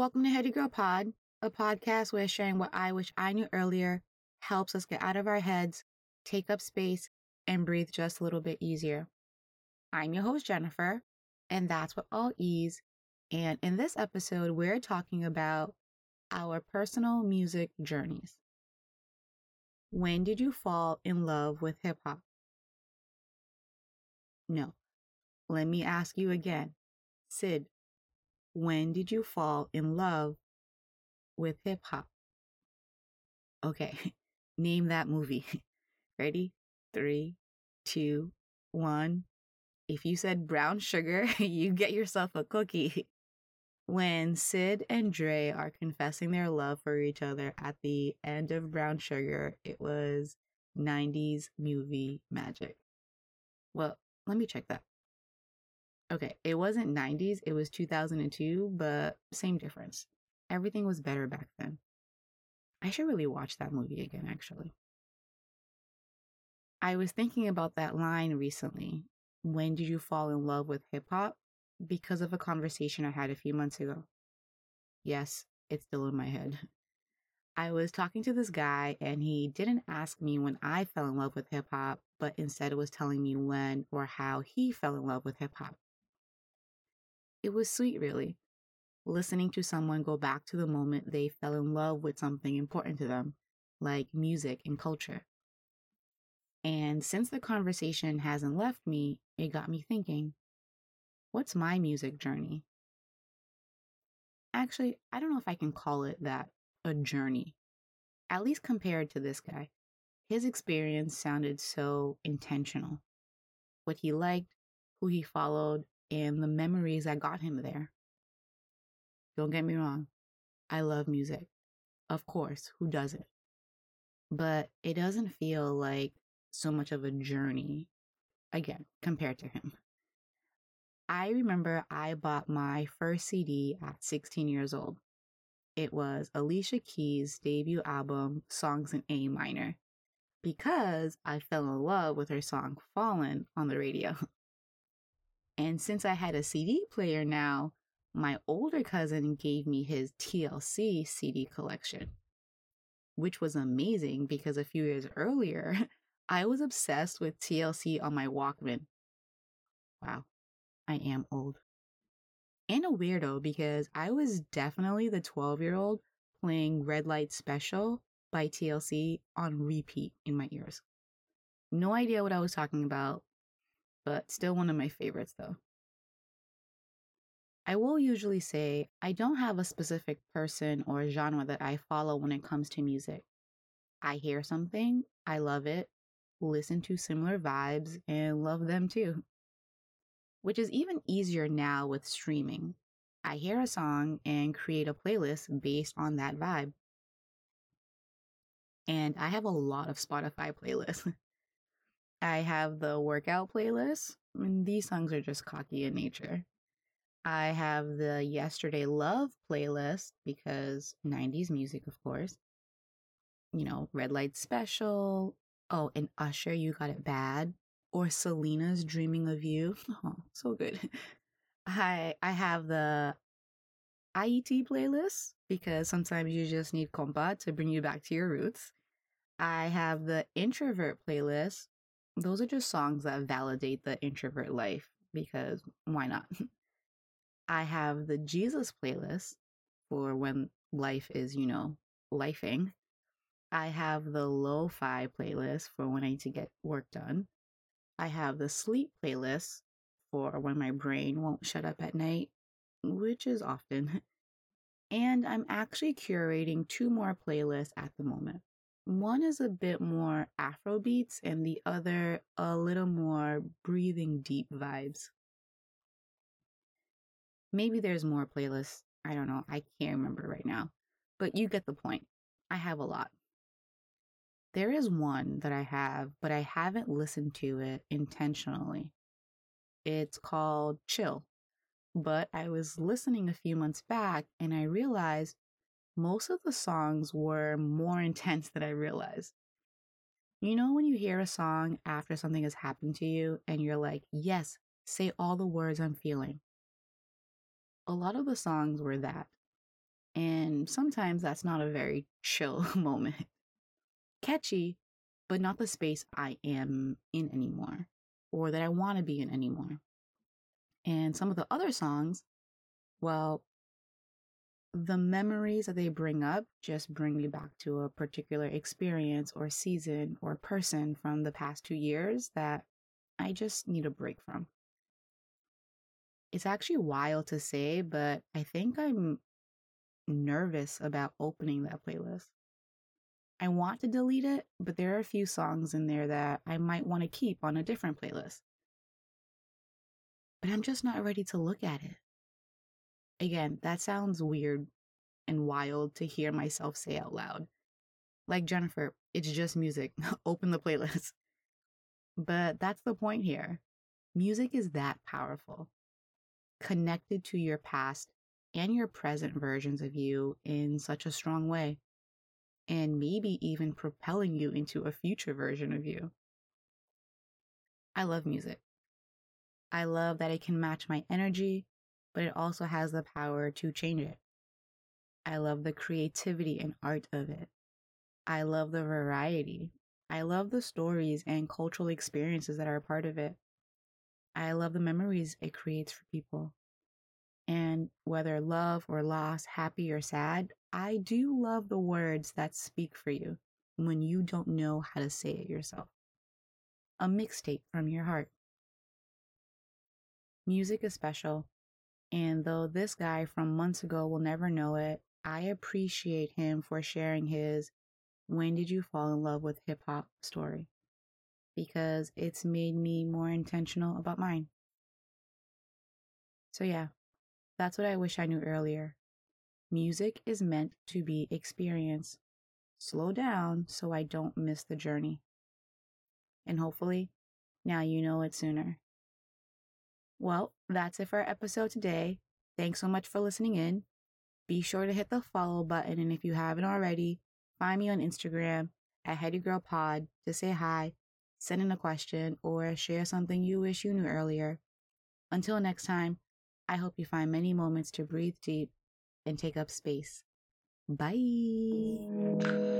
Welcome to Heady Girl Pod, a podcast where sharing what I wish I knew earlier helps us get out of our heads, take up space, and breathe just a little bit easier. I'm your host, Jennifer, and that's what all ease. And in this episode, we're talking about our personal music journeys. When did you fall in love with hip hop? No. Let me ask you again. Sid, when did you fall in love with hip hop? Okay, name that movie. Ready? Three, two, one. If you said brown sugar, you get yourself a cookie. When Sid and Dre are confessing their love for each other at the end of Brown Sugar, it was 90s movie magic. Well, let me check that. Okay, it wasn't 90s, it was 2002, but same difference. Everything was better back then. I should really watch that movie again, actually. I was thinking about that line recently. When did you fall in love with hip hop? Because of a conversation I had a few months ago. Yes, it's still in my head. I was talking to this guy, and he didn't ask me when I fell in love with hip hop, but instead was telling me when or how he fell in love with hip hop. It was sweet, really, listening to someone go back to the moment they fell in love with something important to them, like music and culture. And since the conversation hasn't left me, it got me thinking what's my music journey? Actually, I don't know if I can call it that a journey, at least compared to this guy. His experience sounded so intentional. What he liked, who he followed, and the memories that got him there. Don't get me wrong, I love music. Of course, who doesn't? But it doesn't feel like so much of a journey, again, compared to him. I remember I bought my first CD at 16 years old. It was Alicia Keys' debut album, Songs in A Minor, because I fell in love with her song Fallen on the radio. And since I had a CD player now, my older cousin gave me his TLC CD collection, which was amazing because a few years earlier, I was obsessed with TLC on my Walkman. Wow, I am old. And a weirdo because I was definitely the 12 year old playing Red Light Special by TLC on repeat in my ears. No idea what I was talking about, but still one of my favorites though. I will usually say I don't have a specific person or genre that I follow when it comes to music. I hear something, I love it, listen to similar vibes, and love them too. Which is even easier now with streaming. I hear a song and create a playlist based on that vibe. And I have a lot of Spotify playlists. I have the workout playlist. I mean, these songs are just cocky in nature. I have the Yesterday Love playlist because 90s music, of course. You know, Red Light Special. Oh, and Usher, You Got It Bad. Or Selena's Dreaming of You. Oh, so good. I I have the IET playlist because sometimes you just need compa to bring you back to your roots. I have the introvert playlist those are just songs that validate the introvert life because why not? I have the Jesus playlist for when life is, you know, lifing. I have the lo fi playlist for when I need to get work done. I have the sleep playlist for when my brain won't shut up at night, which is often. And I'm actually curating two more playlists at the moment. One is a bit more Afro beats, and the other a little more breathing deep vibes. Maybe there's more playlists. I don't know. I can't remember right now. But you get the point. I have a lot. There is one that I have, but I haven't listened to it intentionally. It's called Chill. But I was listening a few months back and I realized most of the songs were more intense than I realized. You know, when you hear a song after something has happened to you and you're like, yes, say all the words I'm feeling. A lot of the songs were that. And sometimes that's not a very chill moment. Catchy, but not the space I am in anymore or that I want to be in anymore. And some of the other songs, well, the memories that they bring up just bring me back to a particular experience or season or person from the past two years that I just need a break from. It's actually wild to say, but I think I'm nervous about opening that playlist. I want to delete it, but there are a few songs in there that I might want to keep on a different playlist. But I'm just not ready to look at it. Again, that sounds weird and wild to hear myself say out loud. Like Jennifer, it's just music. Open the playlist. But that's the point here. Music is that powerful, connected to your past and your present versions of you in such a strong way, and maybe even propelling you into a future version of you. I love music. I love that it can match my energy but it also has the power to change it. I love the creativity and art of it. I love the variety. I love the stories and cultural experiences that are a part of it. I love the memories it creates for people. And whether love or loss, happy or sad, I do love the words that speak for you when you don't know how to say it yourself. A mixtape from your heart. Music is special and though this guy from months ago will never know it, I appreciate him for sharing his when did you fall in love with hip hop story because it's made me more intentional about mine. So, yeah, that's what I wish I knew earlier. Music is meant to be experienced. Slow down so I don't miss the journey. And hopefully, now you know it sooner. Well, that's it for our episode today. Thanks so much for listening in. Be sure to hit the follow button, and if you haven't already, find me on Instagram at HeadyGirlPod to say hi, send in a question, or share something you wish you knew earlier. Until next time, I hope you find many moments to breathe deep and take up space. Bye.